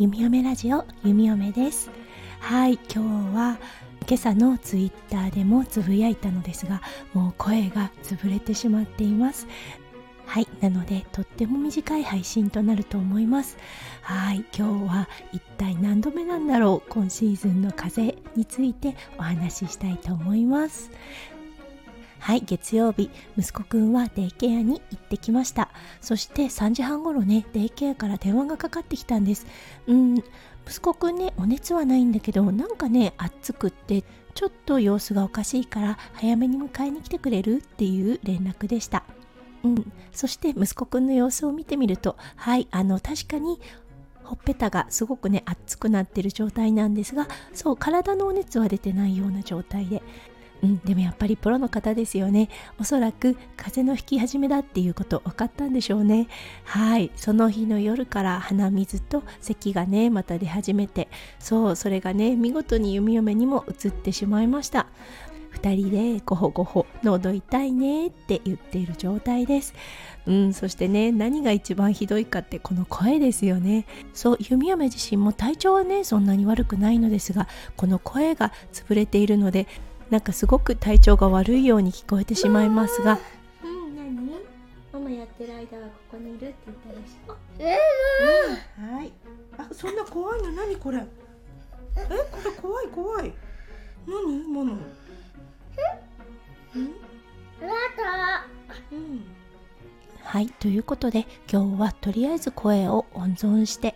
ラジオ弓嫁です。はい今日は今朝のツイッターでもつぶやいたのですがもう声が潰れてしまっています。はいなのでとっても短い配信となると思います。はい今日は一体何度目なんだろう今シーズンの風についてお話ししたいと思います。はい月曜日息子くんはデイケアに行ってきました。そして3時半ごろねデイケアから電話がかかってきたんです。うん息子くんねお熱はないんだけどなんかね暑くってちょっと様子がおかしいから早めに迎えに来てくれるっていう連絡でした。うん、そして息子くんの様子を見てみるとはいあの確かにほっぺたがすごくね熱くなってる状態なんですがそう体のお熱は出てないような状態で。うん、でもやっぱりプロの方ですよね。おそらく風邪の引き始めだっていうこと分かったんでしょうね。はいその日の夜から鼻水と咳がねまた出始めてそうそれがね見事に弓嫁にも移ってしまいました。2人でごほごほ喉痛いねって言っている状態です。うんそしてね何が一番ひどいかってこの声ですよね。そう弓嫁自身も体調はねそんなに悪くないのですがこの声が潰れているのでなんかすごく体調が悪いように聞こえてしまいますが、うん、何？ママやってる間はここにいるって言ったでしょ。えー、うん、はい。あ、そんな怖いの？何これ？え、これ怖い怖い。何？モノ？うん？うん。はい、ということで今日はとりあえず声を温存して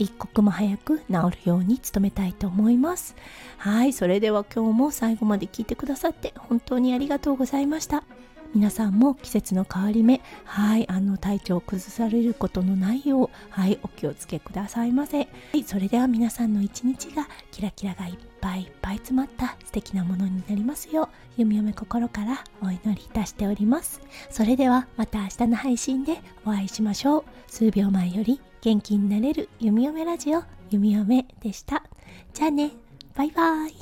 一刻も早く治るように努めたいと思います。はいそれでは今日も最後まで聞いてくださって本当にありがとうございました。皆さんも季節の変わり目はいあの体調を崩されることのないようはいお気をつけくださいませ。はいそれでは皆さんの一日がキラキラがいっぱいいっぱい詰まった素敵なものになりますよう弓嫁心からお祈りいたしております。それではまた明日の配信でお会いしましょう。数秒前より元気になれる弓嫁ラジオ弓嫁でした。じゃあねバイバイ。